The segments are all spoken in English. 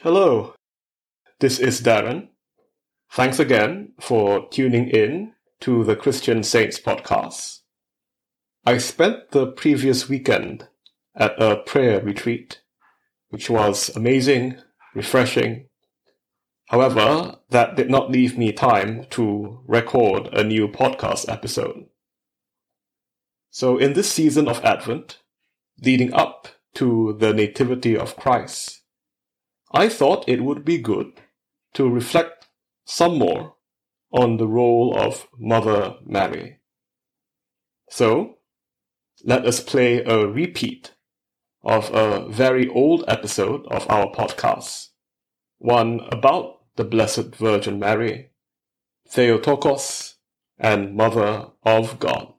Hello, this is Darren. Thanks again for tuning in to the Christian Saints podcast. I spent the previous weekend at a prayer retreat, which was amazing, refreshing. However, that did not leave me time to record a new podcast episode. So, in this season of Advent, leading up to the Nativity of Christ, I thought it would be good to reflect some more on the role of Mother Mary. So, let us play a repeat of a very old episode of our podcast, one about the Blessed Virgin Mary, Theotokos, and Mother of God.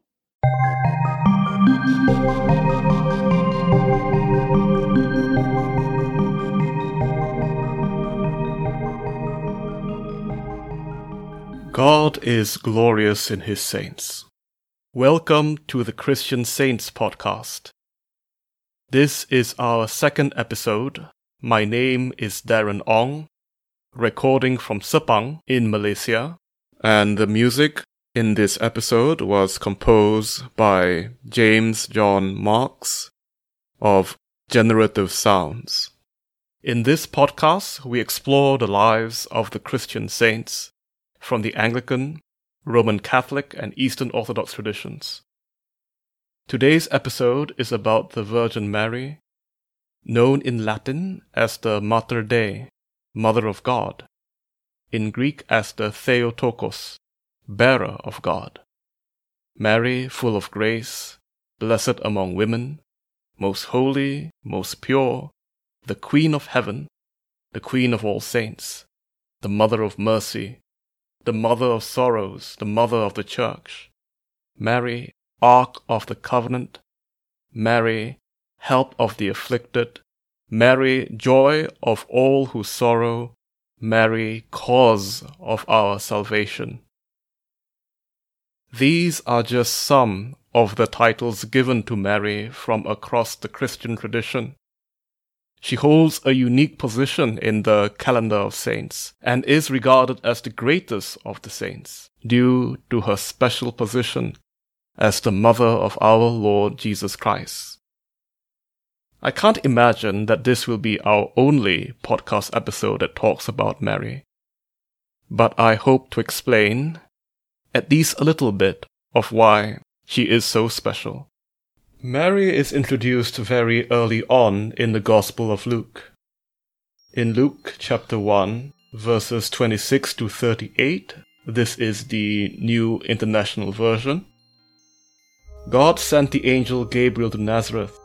God is glorious in his saints. Welcome to the Christian Saints podcast. This is our second episode. My name is Darren Ong, recording from Sepang in Malaysia, and the music in this episode was composed by James John Marks of Generative Sounds. In this podcast, we explore the lives of the Christian saints from the Anglican, Roman Catholic, and Eastern Orthodox traditions. Today's episode is about the Virgin Mary, known in Latin as the Mater Dei, Mother of God, in Greek as the Theotokos, Bearer of God. Mary, full of grace, blessed among women, most holy, most pure, the Queen of heaven, the Queen of all saints, the Mother of mercy, the mother of sorrows, the mother of the church. Mary, Ark of the covenant. Mary, help of the afflicted. Mary, joy of all who sorrow. Mary, cause of our salvation. These are just some of the titles given to Mary from across the Christian tradition. She holds a unique position in the calendar of saints and is regarded as the greatest of the saints due to her special position as the mother of our Lord Jesus Christ. I can't imagine that this will be our only podcast episode that talks about Mary. But I hope to explain at least a little bit of why she is so special. Mary is introduced very early on in the Gospel of Luke. In Luke chapter 1, verses 26 to 38, this is the New International Version. God sent the angel Gabriel to Nazareth,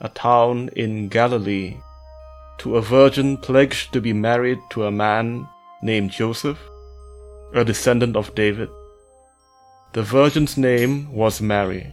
a town in Galilee, to a virgin pledged to be married to a man named Joseph, a descendant of David. The virgin's name was Mary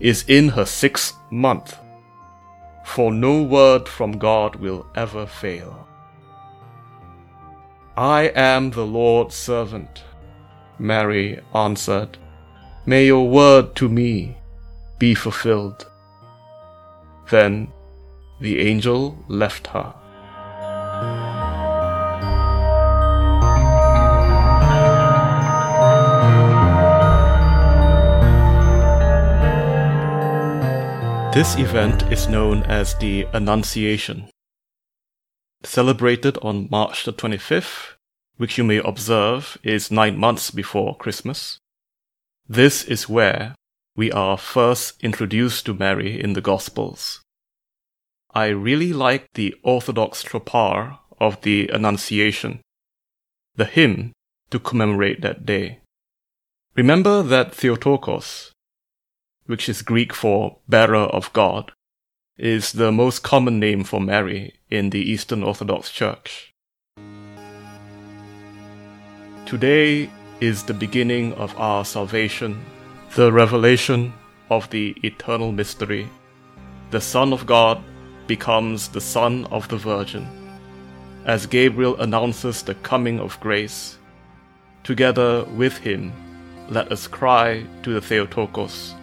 is in her sixth month, for no word from God will ever fail. I am the Lord's servant. Mary answered, May your word to me be fulfilled. Then the angel left her. This event is known as the Annunciation. Celebrated on March the 25th, which you may observe is nine months before Christmas. This is where we are first introduced to Mary in the Gospels. I really like the Orthodox tropar of the Annunciation, the hymn to commemorate that day. Remember that Theotokos, which is Greek for bearer of God, is the most common name for Mary in the Eastern Orthodox Church. Today is the beginning of our salvation, the revelation of the eternal mystery. The Son of God becomes the Son of the Virgin. As Gabriel announces the coming of grace, together with him, let us cry to the Theotokos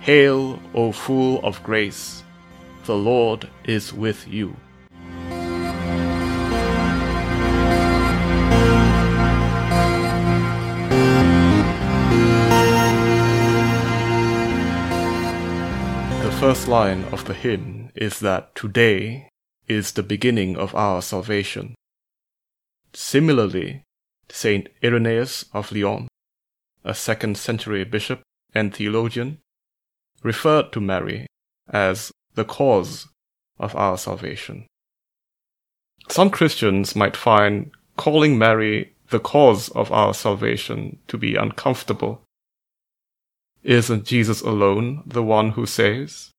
Hail, O full of grace, the Lord is with you. The first line of the hymn is that today is the beginning of our salvation. Similarly, Saint Irenaeus of Lyon, a second century bishop and theologian, referred to Mary as the cause of our salvation. Some Christians might find calling Mary the cause of our salvation to be uncomfortable. Isn't Jesus alone the one who saves?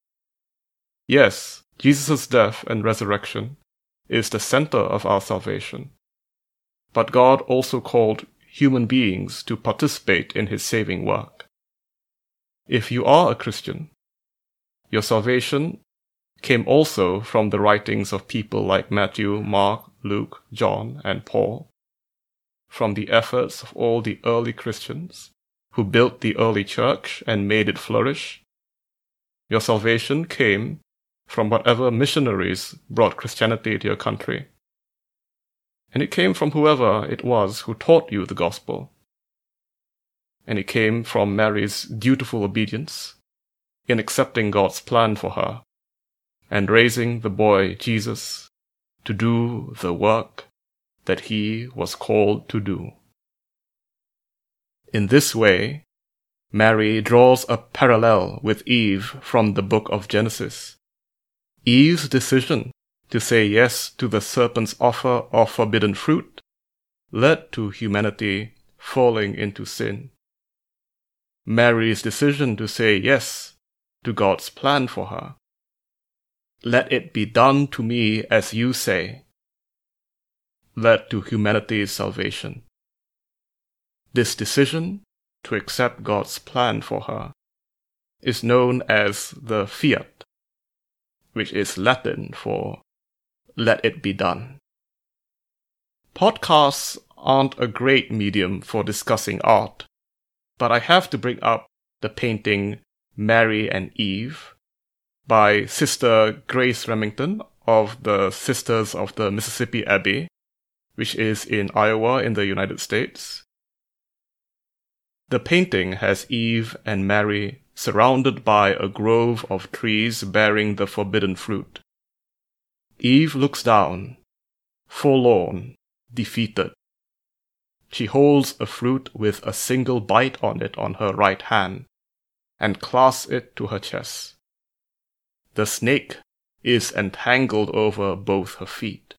Yes, Jesus' death and resurrection is the center of our salvation. But God also called human beings to participate in his saving work. If you are a Christian, your salvation came also from the writings of people like Matthew, Mark, Luke, John, and Paul, from the efforts of all the early Christians who built the early church and made it flourish. Your salvation came from whatever missionaries brought Christianity to your country. And it came from whoever it was who taught you the gospel and it came from Mary's dutiful obedience in accepting God's plan for her and raising the boy Jesus to do the work that he was called to do. In this way, Mary draws a parallel with Eve from the book of Genesis. Eve's decision to say yes to the serpent's offer of forbidden fruit led to humanity falling into sin. Mary's decision to say yes to God's plan for her. Let it be done to me as you say, led to humanity's salvation. This decision to accept God's plan for her is known as the fiat, which is Latin for let it be done. Podcasts aren't a great medium for discussing art but I have to bring up the painting Mary and Eve by Sister Grace Remington of the Sisters of the Mississippi Abbey, which is in Iowa in the United States. The painting has Eve and Mary surrounded by a grove of trees bearing the forbidden fruit. Eve looks down, forlorn, defeated. She holds a fruit with a single bite on it on her right hand and clasps it to her chest. The snake is entangled over both her feet.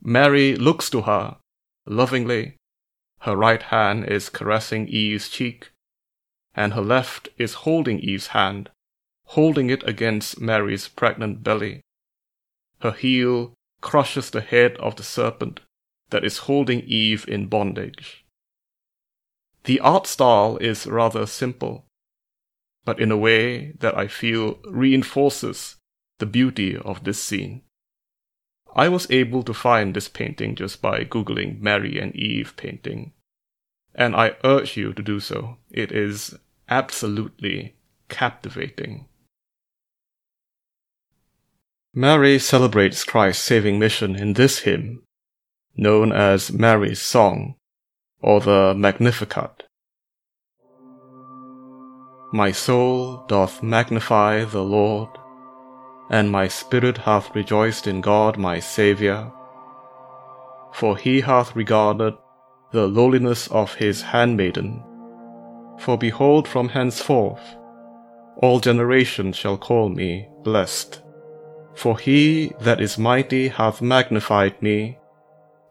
Mary looks to her lovingly. Her right hand is caressing Eve's cheek, and her left is holding Eve's hand, holding it against Mary's pregnant belly. Her heel crushes the head of the serpent that is holding Eve in bondage. The art style is rather simple, but in a way that I feel reinforces the beauty of this scene. I was able to find this painting just by googling Mary and Eve painting. And I urge you to do so. It is absolutely captivating. Mary celebrates Christ's saving mission in this hymn, known as Mary's Song, or the Magnificat. My soul doth magnify the Lord, and my spirit hath rejoiced in God my Saviour, for he hath regarded the lowliness of his handmaiden. For behold, from henceforth all generations shall call me blessed. For he that is mighty hath magnified me,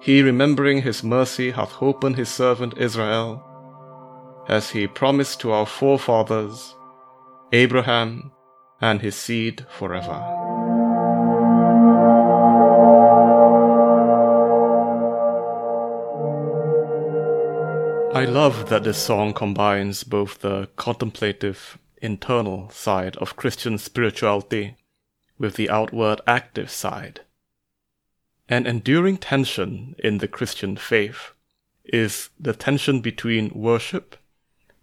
He, remembering his mercy, hath holpen his servant Israel, as he promised to our forefathers, Abraham and his seed forever. I love that this song combines both the contemplative internal side of Christian spirituality with the outward active side. An enduring tension in the Christian faith is the tension between worship,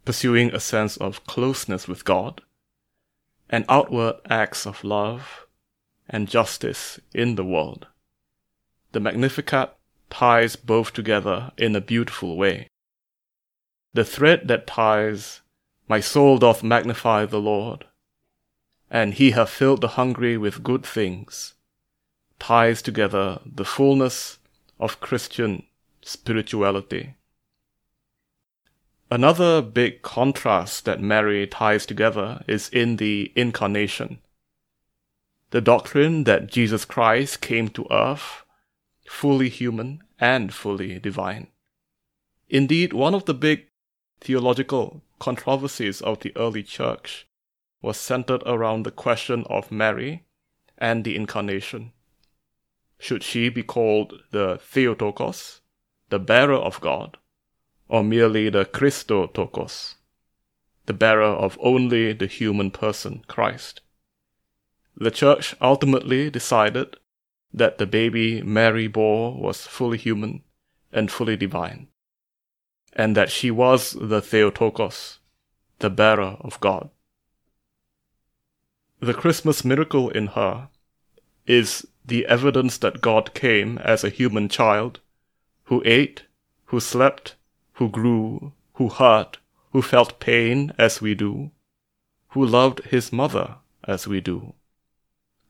pursuing a sense of closeness with God, and outward acts of love and justice in the world. The Magnificat ties both together in a beautiful way. The thread that ties my soul doth magnify the Lord, and he hath filled the hungry with good things, ties together the fullness of Christian spirituality. Another big contrast that Mary ties together is in the incarnation. The doctrine that Jesus Christ came to earth, fully human and fully divine. Indeed, one of the big theological controversies of the early church was centered around the question of Mary and the incarnation. Should she be called the Theotokos, the bearer of God, or merely the Christotokos, the bearer of only the human person, Christ? The church ultimately decided that the baby Mary bore was fully human and fully divine and that she was the Theotokos, the bearer of God. The Christmas miracle in her is the evidence that God came as a human child who ate, who slept, who grew, who hurt, who felt pain as we do, who loved his mother as we do,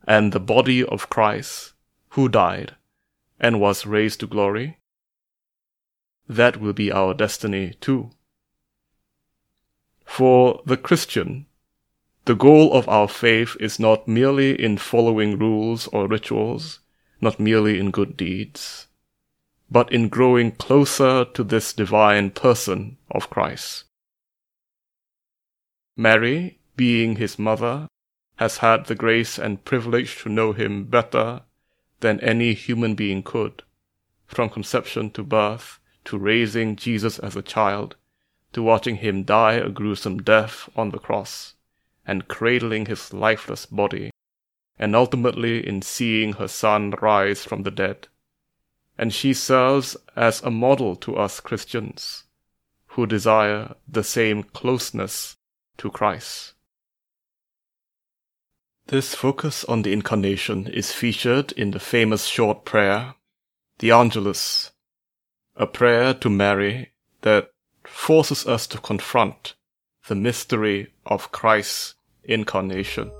and the body of Christ who died and was raised to glory that will be our destiny too. For the Christian, the goal of our faith is not merely in following rules or rituals, not merely in good deeds, but in growing closer to this divine person of Christ. Mary, being his mother, has had the grace and privilege to know him better than any human being could, from conception to birth, to raising Jesus as a child, to watching him die a gruesome death on the cross, and cradling his lifeless body, and ultimately in seeing her son rise from the dead. And she serves as a model to us Christians who desire the same closeness to Christ. This focus on the Incarnation is featured in the famous short prayer, the Angelus, a prayer to Mary that forces us to confront the mystery of Christ's incarnation.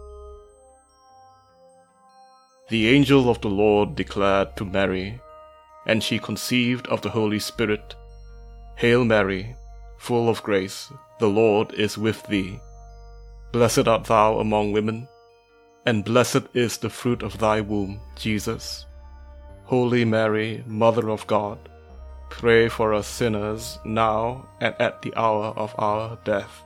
The angel of the Lord declared to Mary, and she conceived of the Holy Spirit, Hail Mary, full of grace, the Lord is with thee. Blessed art thou among women, and blessed is the fruit of thy womb, Jesus. Holy Mary, Mother of God, pray for us sinners now and at the hour of our death.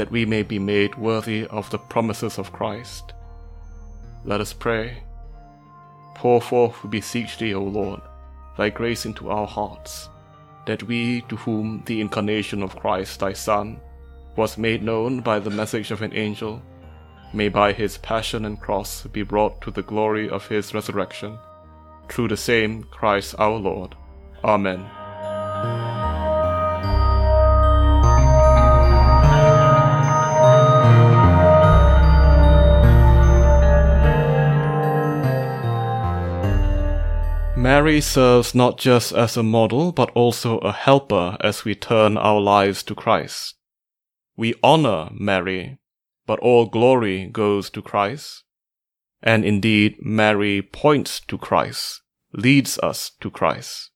that we may be made worthy of the promises of Christ. Let us pray. Pour forth, we beseech thee, O Lord, thy grace into our hearts, that we, to whom the incarnation of Christ thy Son was made known by the message of an angel, may by his passion and cross be brought to the glory of his resurrection through the same Christ our Lord. Amen. Mary serves not just as a model, but also a helper as we turn our lives to Christ. We honor Mary, but all glory goes to Christ. And indeed, Mary points to Christ, leads us to Christ.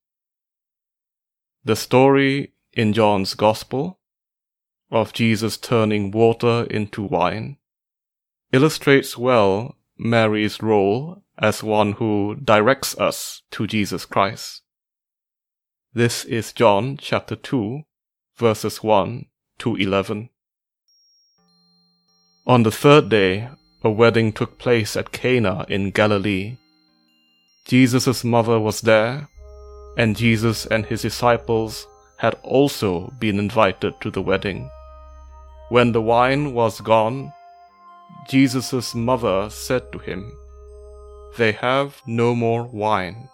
The story in John's Gospel of Jesus turning water into wine illustrates well Mary's role as one who directs us to Jesus Christ. This is John chapter 2, verses 1 to 11. On the third day a wedding took place at Cana in Galilee. Jesus' mother was there, and Jesus and his disciples had also been invited to the wedding. When the wine was gone, Jesus' mother said to him, They have no more wine.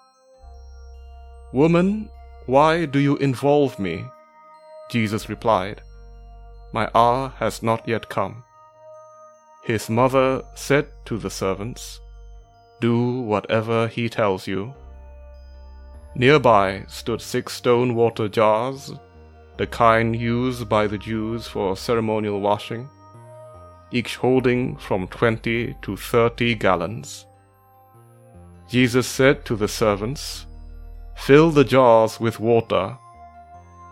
Woman, why do you involve me? Jesus replied, My hour has not yet come. His mother said to the servants, Do whatever he tells you. Nearby stood six stone water jars, the kind used by the Jews for ceremonial washing, each holding from twenty to thirty gallons. Jesus said to the servants, Fill the jars with water.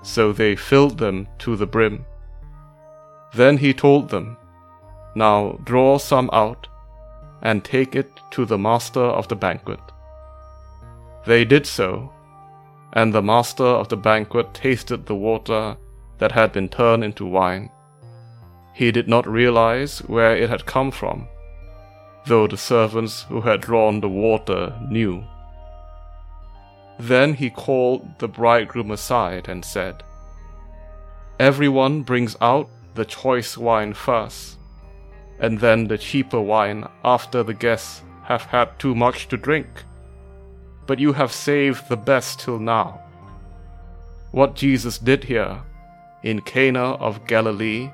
So they filled them to the brim. Then he told them, now draw some out, and take it to the master of the banquet. They did so, and the master of the banquet tasted the water that had been turned into wine. He did not realize where it had come from, though the servants who had drawn the water knew. Then he called the bridegroom aside and said, Everyone brings out the choice wine first and then the cheaper wine after the guests have had too much to drink. But you have saved the best till now. What Jesus did here, in Cana of Galilee,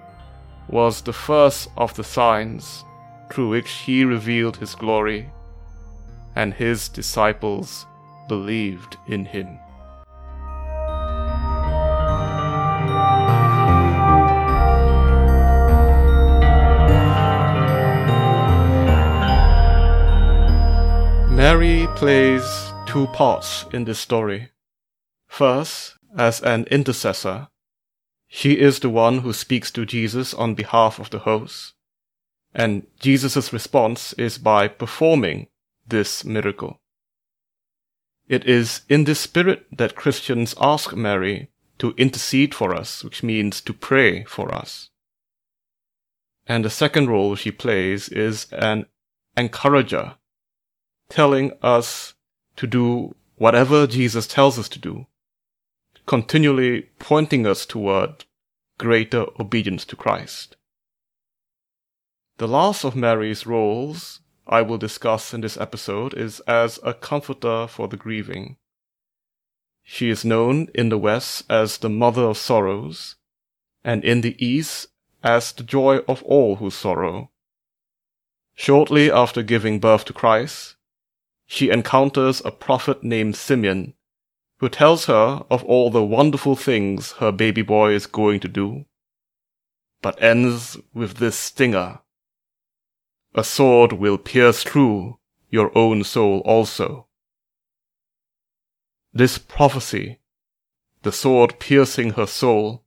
was the first of the signs through which he revealed his glory, and his disciples believed in him. Mary plays two parts in this story. First, as an intercessor, she is the one who speaks to Jesus on behalf of the host. And Jesus' response is by performing this miracle. It is in this spirit that Christians ask Mary to intercede for us, which means to pray for us. And the second role she plays is an encourager telling us to do whatever Jesus tells us to do, continually pointing us toward greater obedience to Christ. The last of Mary's roles I will discuss in this episode is as a comforter for the grieving. She is known in the West as the Mother of Sorrows, and in the East as the joy of all who sorrow. Shortly after giving birth to Christ, she encounters a prophet named Simeon, who tells her of all the wonderful things her baby boy is going to do, but ends with this stinger. A sword will pierce through your own soul also. This prophecy, the sword piercing her soul,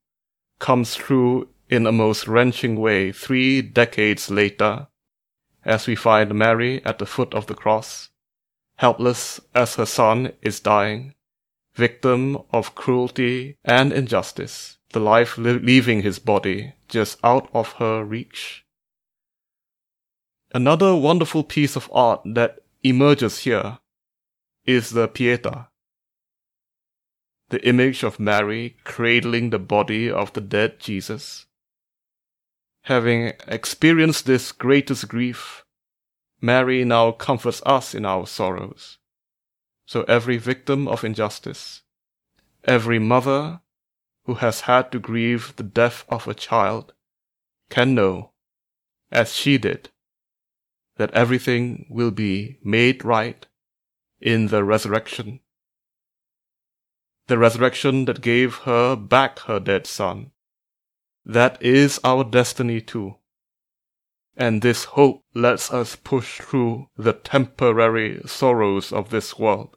comes through in a most wrenching way three decades later, as we find Mary at the foot of the cross, helpless as her son is dying, victim of cruelty and injustice, the life li- leaving his body just out of her reach. Another wonderful piece of art that emerges here is the Pietà. The image of Mary cradling the body of the dead Jesus. Having experienced this greatest grief, Mary now comforts us in our sorrows. So every victim of injustice, every mother who has had to grieve the death of a child, can know, as she did, that everything will be made right in the resurrection. The resurrection that gave her back her dead son. That is our destiny too. And this hope lets us push through the temporary sorrows of this world.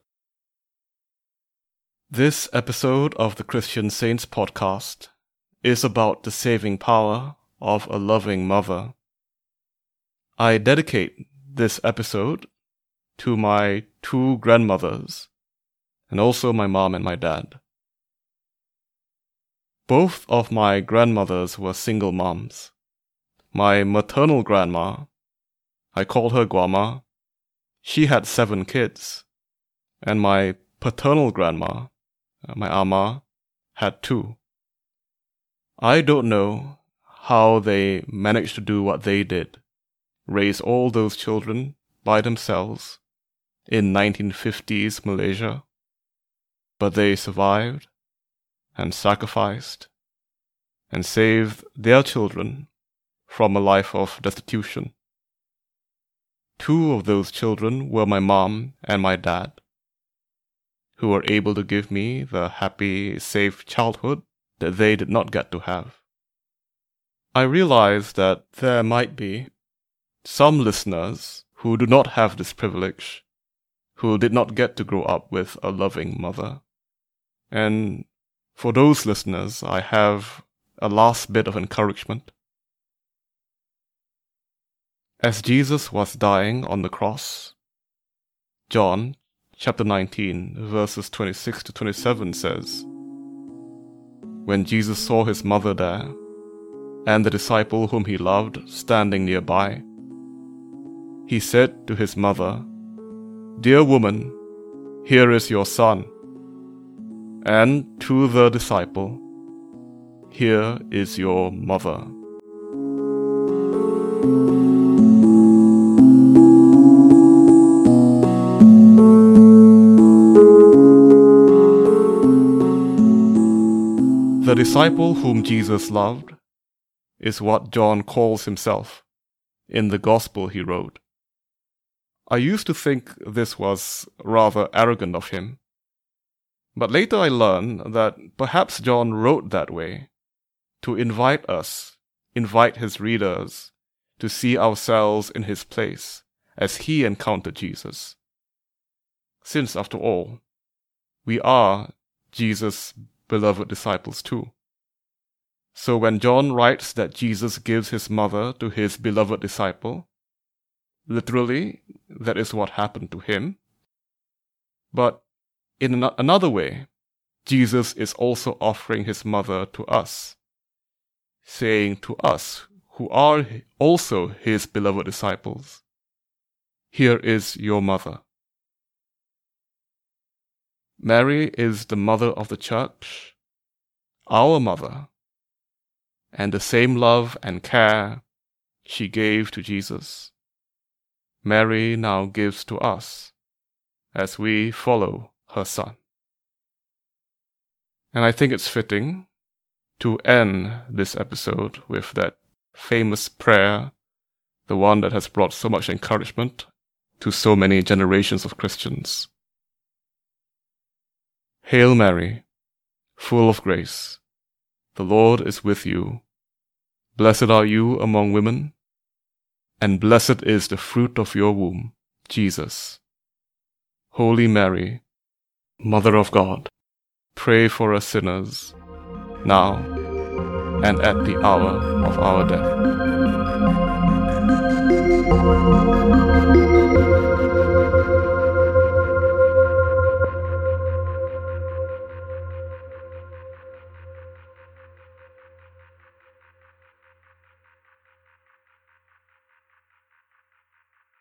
This episode of the Christian Saints podcast is about the saving power of a loving mother. I dedicate this episode to my two grandmothers and also my mom and my dad. Both of my grandmothers were single moms. My maternal grandma, I called her Guama, she had seven kids, and my paternal grandma, my ama, had two. I don't know how they managed to do what they did raise all those children by themselves in 1950s Malaysia. But they survived and sacrificed and saved their children from a life of destitution. Two of those children were my mom and my dad, who were able to give me the happy, safe childhood that they did not get to have. I realized that there might be some listeners who do not have this privilege, who did not get to grow up with a loving mother. And for those listeners, I have a last bit of encouragement. As Jesus was dying on the cross, John chapter 19, verses 26 to 27 says, When Jesus saw his mother there, and the disciple whom he loved standing nearby, he said to his mother, Dear woman, here is your son. And to the disciple, Here is your mother. The disciple whom Jesus loved is what John calls himself in the gospel he wrote. I used to think this was rather arrogant of him. But later I learned that perhaps John wrote that way to invite us, invite his readers, to see ourselves in his place as he encountered Jesus. Since, after all, we are Jesus' beloved disciples too. So when John writes that Jesus gives his mother to his beloved disciple, Literally, that is what happened to him. But in an- another way, Jesus is also offering his mother to us, saying to us, who are also his beloved disciples, Here is your mother. Mary is the mother of the church, our mother, and the same love and care she gave to Jesus, Mary now gives to us as we follow her Son. And I think it's fitting to end this episode with that famous prayer, the one that has brought so much encouragement to so many generations of Christians. Hail Mary, full of grace, the Lord is with you. Blessed are you among women, and blessed is the fruit of your womb, Jesus. Holy Mary, Mother of God, pray for us sinners, now and at the hour of our death.